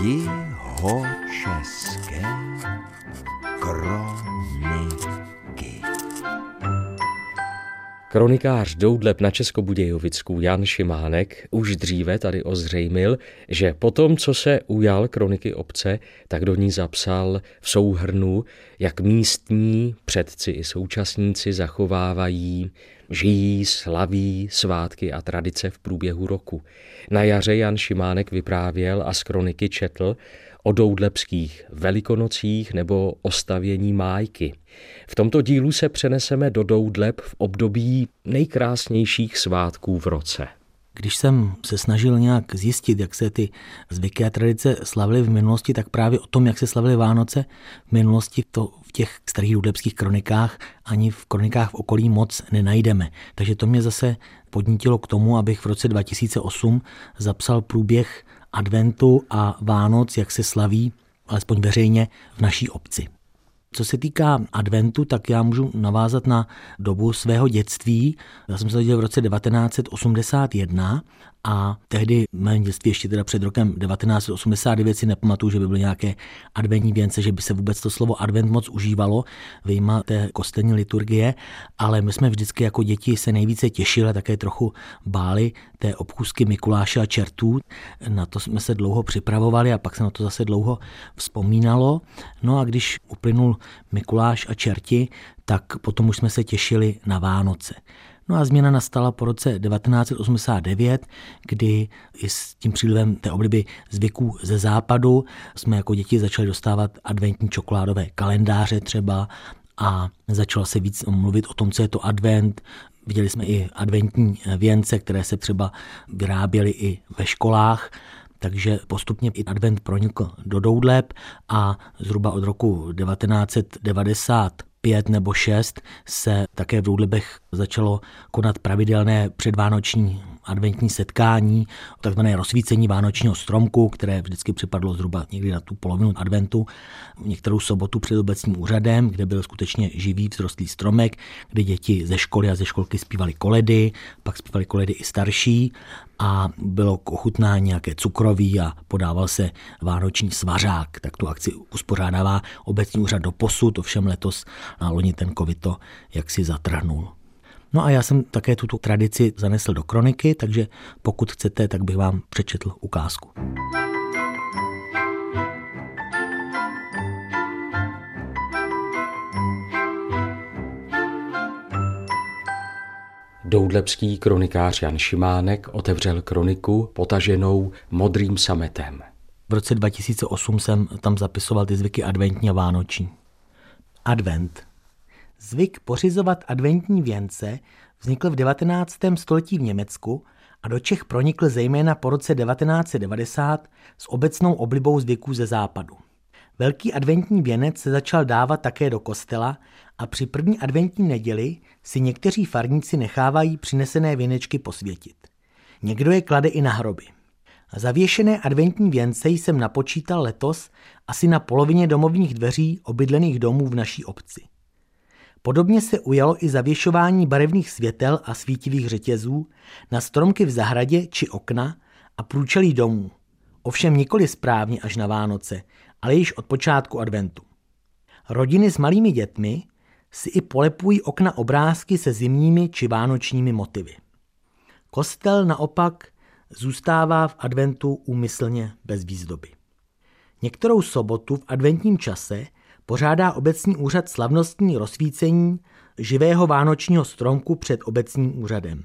Jihočeské kroniky. Kronikář Doudleb na Českobudějovicku Jan Šimánek už dříve tady ozřejmil, že po tom, co se ujal kroniky obce, tak do ní zapsal v souhrnu, jak místní předci i současníci zachovávají, žijí, slaví svátky a tradice v průběhu roku. Na jaře Jan Šimánek vyprávěl a z kroniky četl o doudlebských velikonocích nebo o stavění májky. V tomto dílu se přeneseme do Doudleb v období nejkrásnějších svátků v roce. Když jsem se snažil nějak zjistit, jak se ty zvyky a tradice slavily v minulosti, tak právě o tom, jak se slavily Vánoce v minulosti, to v těch starých důdebských kronikách ani v kronikách v okolí moc nenajdeme. Takže to mě zase podnítilo k tomu, abych v roce 2008 zapsal průběh adventu a Vánoc, jak se slaví, alespoň veřejně, v naší obci. Co se týká adventu, tak já můžu navázat na dobu svého dětství. Já jsem se to v roce 1981 a tehdy v mém dětství, ještě teda před rokem 1989, si nepamatuju, že by byly nějaké adventní věnce, že by se vůbec to slovo advent moc užívalo, vyjma té kostelní liturgie, ale my jsme vždycky jako děti se nejvíce těšili a také trochu báli té obchůzky Mikuláše a čertů. Na to jsme se dlouho připravovali a pak se na to zase dlouho vzpomínalo. No a když uplynul Mikuláš a čerti, tak potom už jsme se těšili na Vánoce. No a změna nastala po roce 1989, kdy i s tím přílivem té obliby zvyků ze západu jsme jako děti začali dostávat adventní čokoládové kalendáře třeba a začalo se víc mluvit o tom, co je to advent. Viděli jsme i adventní věnce, které se třeba vyráběly i ve školách takže postupně i advent pronikl do Doudleb a zhruba od roku 1990 pět nebo šest se také v Doudlebech začalo konat pravidelné předvánoční adventní setkání, takzvané rozsvícení vánočního stromku, které vždycky připadlo zhruba někdy na tu polovinu adventu, některou sobotu před obecním úřadem, kde byl skutečně živý vzrostlý stromek, kde děti ze školy a ze školky zpívali koledy, pak zpívali koledy i starší a bylo k ochutnání nějaké cukroví a podával se vánoční svařák. Tak tu akci uspořádává obecní úřad do posud, ovšem letos na loni ten covid to jaksi zatrhnul. No a já jsem také tuto tradici zanesl do kroniky, takže pokud chcete, tak bych vám přečetl ukázku. Doudlebský kronikář Jan Šimánek otevřel kroniku potaženou modrým sametem. V roce 2008 jsem tam zapisoval ty zvyky adventní a vánoční. Advent. Zvyk pořizovat adventní věnce vznikl v 19. století v Německu a do Čech pronikl zejména po roce 1990 s obecnou oblibou zvyků ze západu. Velký adventní věnec se začal dávat také do kostela a při první adventní neděli si někteří farníci nechávají přinesené věnečky posvětit. Někdo je klade i na hroby. Zavěšené adventní věnce jsem napočítal letos asi na polovině domovních dveří obydlených domů v naší obci. Podobně se ujalo i zavěšování barevných světel a svítivých řetězů na stromky v zahradě či okna a průčelí domů. Ovšem nikoli správně až na Vánoce, ale již od počátku adventu. Rodiny s malými dětmi si i polepují okna obrázky se zimními či vánočními motivy. Kostel naopak zůstává v adventu úmyslně bez výzdoby. Některou sobotu v adventním čase pořádá obecní úřad slavnostní rozsvícení živého vánočního stromku před obecním úřadem.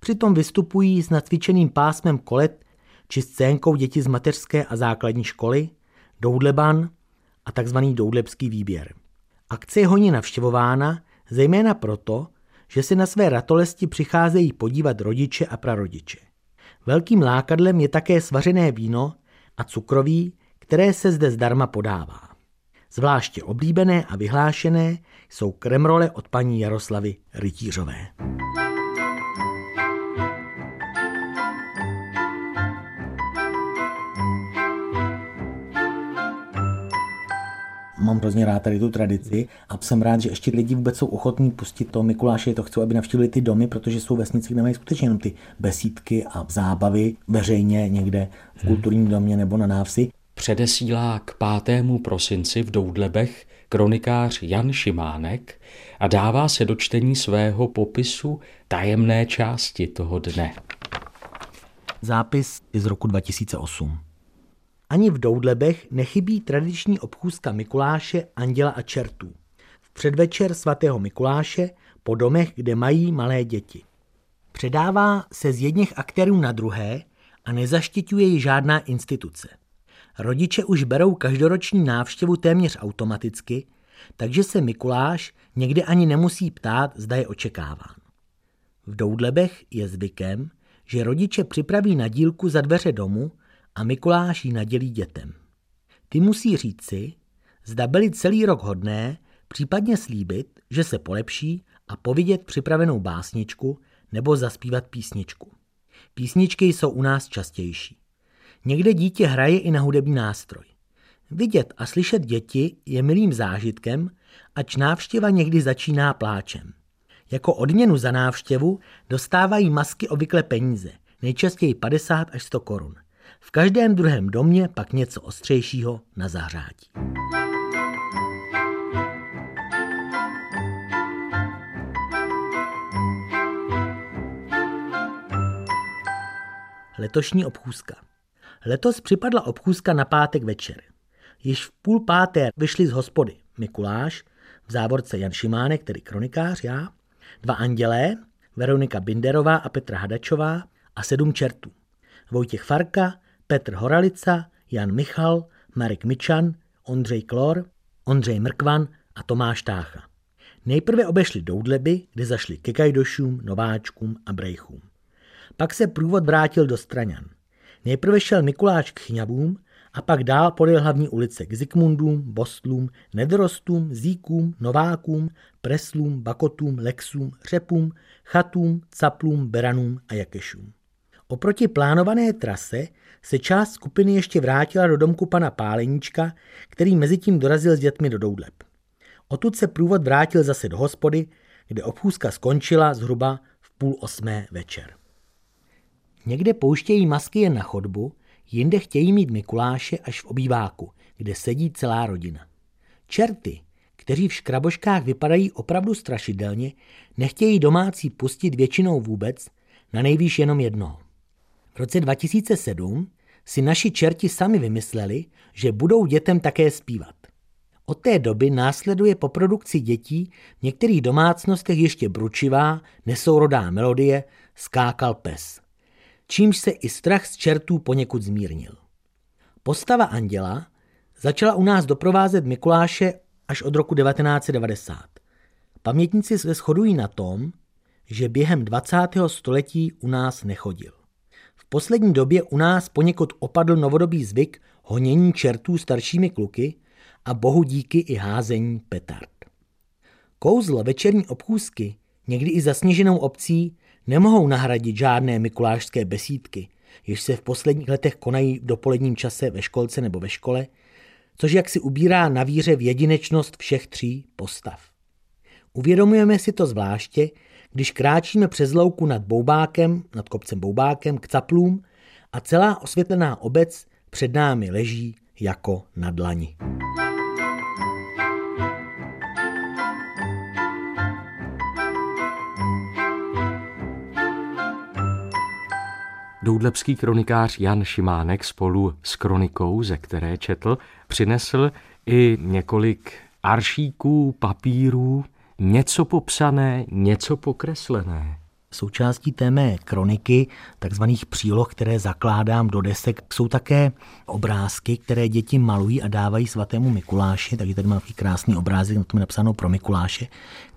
Přitom vystupují s nacvičeným pásmem kolet či scénkou děti z mateřské a základní školy, doudleban a tzv. doudlebský výběr. Akce je hojně navštěvována, zejména proto, že se na své ratolesti přicházejí podívat rodiče a prarodiče. Velkým lákadlem je také svařené víno a cukroví, které se zde zdarma podává. Zvláště oblíbené a vyhlášené jsou kremrole od paní Jaroslavy Rytířové. mám hrozně rád tady tu tradici a jsem rád, že ještě lidi vůbec jsou ochotní pustit to. Mikuláše, to chcou, aby navštívili ty domy, protože jsou vesnice, kde mají skutečně jenom ty besídky a zábavy veřejně někde v kulturním domě nebo na návsi předesílá k 5. prosinci v Doudlebech kronikář Jan Šimánek a dává se do čtení svého popisu tajemné části toho dne. Zápis je z roku 2008. Ani v Doudlebech nechybí tradiční obchůzka Mikuláše, Anděla a čertů. V předvečer svatého Mikuláše po domech, kde mají malé děti. Předává se z jedněch aktérů na druhé a nezaštiťuje ji žádná instituce. Rodiče už berou každoroční návštěvu téměř automaticky, takže se Mikuláš někde ani nemusí ptát, zda je očekáván. V Doudlebech je zvykem, že rodiče připraví na dílku za dveře domu a Mikuláš ji nadělí dětem. Ty musí říci, zda byli celý rok hodné, případně slíbit, že se polepší a povidět připravenou básničku nebo zaspívat písničku. Písničky jsou u nás častější. Někde dítě hraje i na hudební nástroj. Vidět a slyšet děti je milým zážitkem, ač návštěva někdy začíná pláčem. Jako odměnu za návštěvu dostávají masky obvykle peníze, nejčastěji 50 až 100 korun. V každém druhém domě pak něco ostřejšího na zahřátí. Letošní obchůzka. Letos připadla obchůzka na pátek večer. Již v půl páté vyšli z hospody Mikuláš, v závorce Jan Šimánek, tedy kronikář, já, dva andělé, Veronika Binderová a Petra Hadačová a sedm čertů. Vojtěch Farka, Petr Horalica, Jan Michal, Marek Mičan, Ondřej Klor, Ondřej Mrkvan a Tomáš Tácha. Nejprve obešli Doudleby, kde zašli ke Kajdošům, Nováčkům a Brejchům. Pak se průvod vrátil do Straňan. Nejprve šel Mikuláš k Chňabům a pak dál podél hlavní ulice k Zikmundům, Bostlům, Nedrostům, Zíkům, Novákům, Preslům, Bakotům, Lexům, Řepům, Chatům, Caplům, Beranům a Jakešům. Oproti plánované trase se část skupiny ještě vrátila do domku pana Páleníčka, který mezi tím dorazil s dětmi do Doudleb. Odtud se průvod vrátil zase do hospody, kde obchůzka skončila zhruba v půl osmé večer. Někde pouštějí masky jen na chodbu, jinde chtějí mít Mikuláše až v obýváku, kde sedí celá rodina. Čerty, kteří v škraboškách vypadají opravdu strašidelně, nechtějí domácí pustit většinou vůbec, na nejvýš jenom jednoho. V roce 2007 si naši čerti sami vymysleli, že budou dětem také zpívat. Od té doby následuje po produkci dětí v některých domácnostech ještě bručivá, nesourodá melodie Skákal pes čímž se i strach z čertů poněkud zmírnil. Postava anděla začala u nás doprovázet Mikuláše až od roku 1990. Pamětníci se shodují na tom, že během 20. století u nás nechodil. V poslední době u nás poněkud opadl novodobý zvyk honění čertů staršími kluky a bohu díky i házení petard. Kouzlo večerní obchůzky, někdy i zasněženou obcí, nemohou nahradit žádné mikulášské besídky, jež se v posledních letech konají v dopoledním čase ve školce nebo ve škole, což jak si ubírá na víře v jedinečnost všech tří postav. Uvědomujeme si to zvláště, když kráčíme přes louku nad Boubákem, nad kopcem Boubákem k Caplům a celá osvětlená obec před námi leží jako na dlani. Doudlebský kronikář Jan Šimánek spolu s kronikou, ze které četl, přinesl i několik aršíků, papírů, něco popsané, něco pokreslené. Součástí té mé kroniky, takzvaných příloh, které zakládám do desek, jsou také obrázky, které děti malují a dávají svatému Mikuláši. Takže tady mám takový krásný obrázek, na tom je napsáno pro Mikuláše,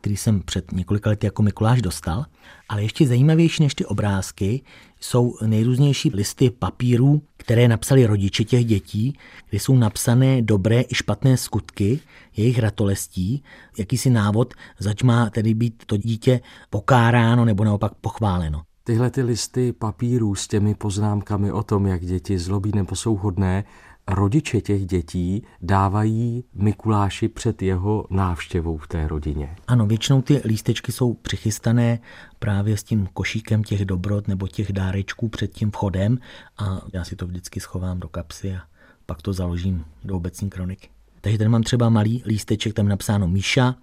který jsem před několika lety jako Mikuláš dostal. Ale ještě zajímavější než ty obrázky jsou nejrůznější listy papírů, které napsali rodiče těch dětí, kde jsou napsané dobré i špatné skutky jejich ratolestí, jakýsi návod, zač má tedy být to dítě pokáráno nebo naopak pochváleno. Tyhle ty listy papírů s těmi poznámkami o tom, jak děti zlobí nebo jsou hodné, rodiče těch dětí dávají Mikuláši před jeho návštěvou v té rodině. Ano, většinou ty lístečky jsou přichystané právě s tím košíkem těch dobrot nebo těch dárečků před tím vchodem a já si to vždycky schovám do kapsy a pak to založím do obecní kroniky. Takže tady mám třeba malý lísteček, tam je napsáno Míša,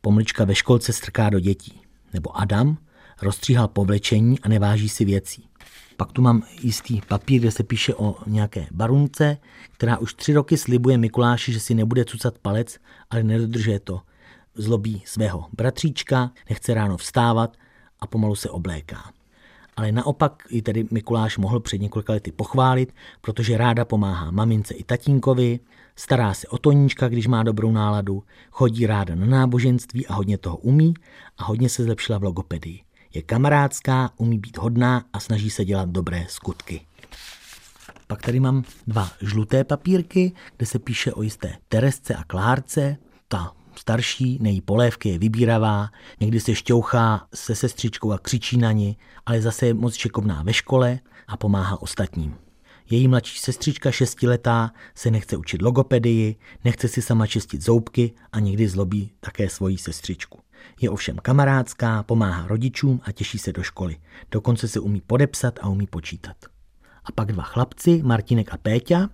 pomlička ve školce strká do dětí. Nebo Adam rozstříhal povlečení a neváží si věcí. Pak tu mám jistý papír, kde se píše o nějaké barunce, která už tři roky slibuje Mikuláši, že si nebude cucat palec, ale nedodržuje to. Zlobí svého bratříčka, nechce ráno vstávat a pomalu se obléká. Ale naopak i tedy Mikuláš mohl před několika lety pochválit, protože ráda pomáhá mamince i tatínkovi, stará se o Toníčka, když má dobrou náladu, chodí ráda na náboženství a hodně toho umí a hodně se zlepšila v logopedii. Je kamarádská, umí být hodná a snaží se dělat dobré skutky. Pak tady mám dva žluté papírky, kde se píše o jisté Teresce a Klárce. Ta starší, nejí polévky, je vybíravá, někdy se šťouchá se sestřičkou a křičí na ní, ale zase je moc šikovná ve škole a pomáhá ostatním. Její mladší sestřička šestiletá se nechce učit logopedii, nechce si sama čistit zoubky a někdy zlobí také svoji sestřičku. Je ovšem kamarádská, pomáhá rodičům a těší se do školy. Dokonce se umí podepsat a umí počítat. A pak dva chlapci, Martinek a Péťa,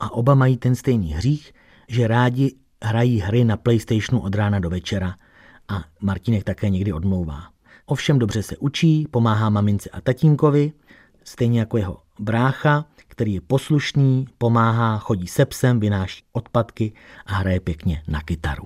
a oba mají ten stejný hřích, že rádi hrají hry na PlayStationu od rána do večera a Martinek také někdy odmlouvá. Ovšem dobře se učí, pomáhá mamince a tatínkovi, stejně jako jeho brácha, který je poslušný, pomáhá, chodí se psem, vynáší odpadky a hraje pěkně na kytaru.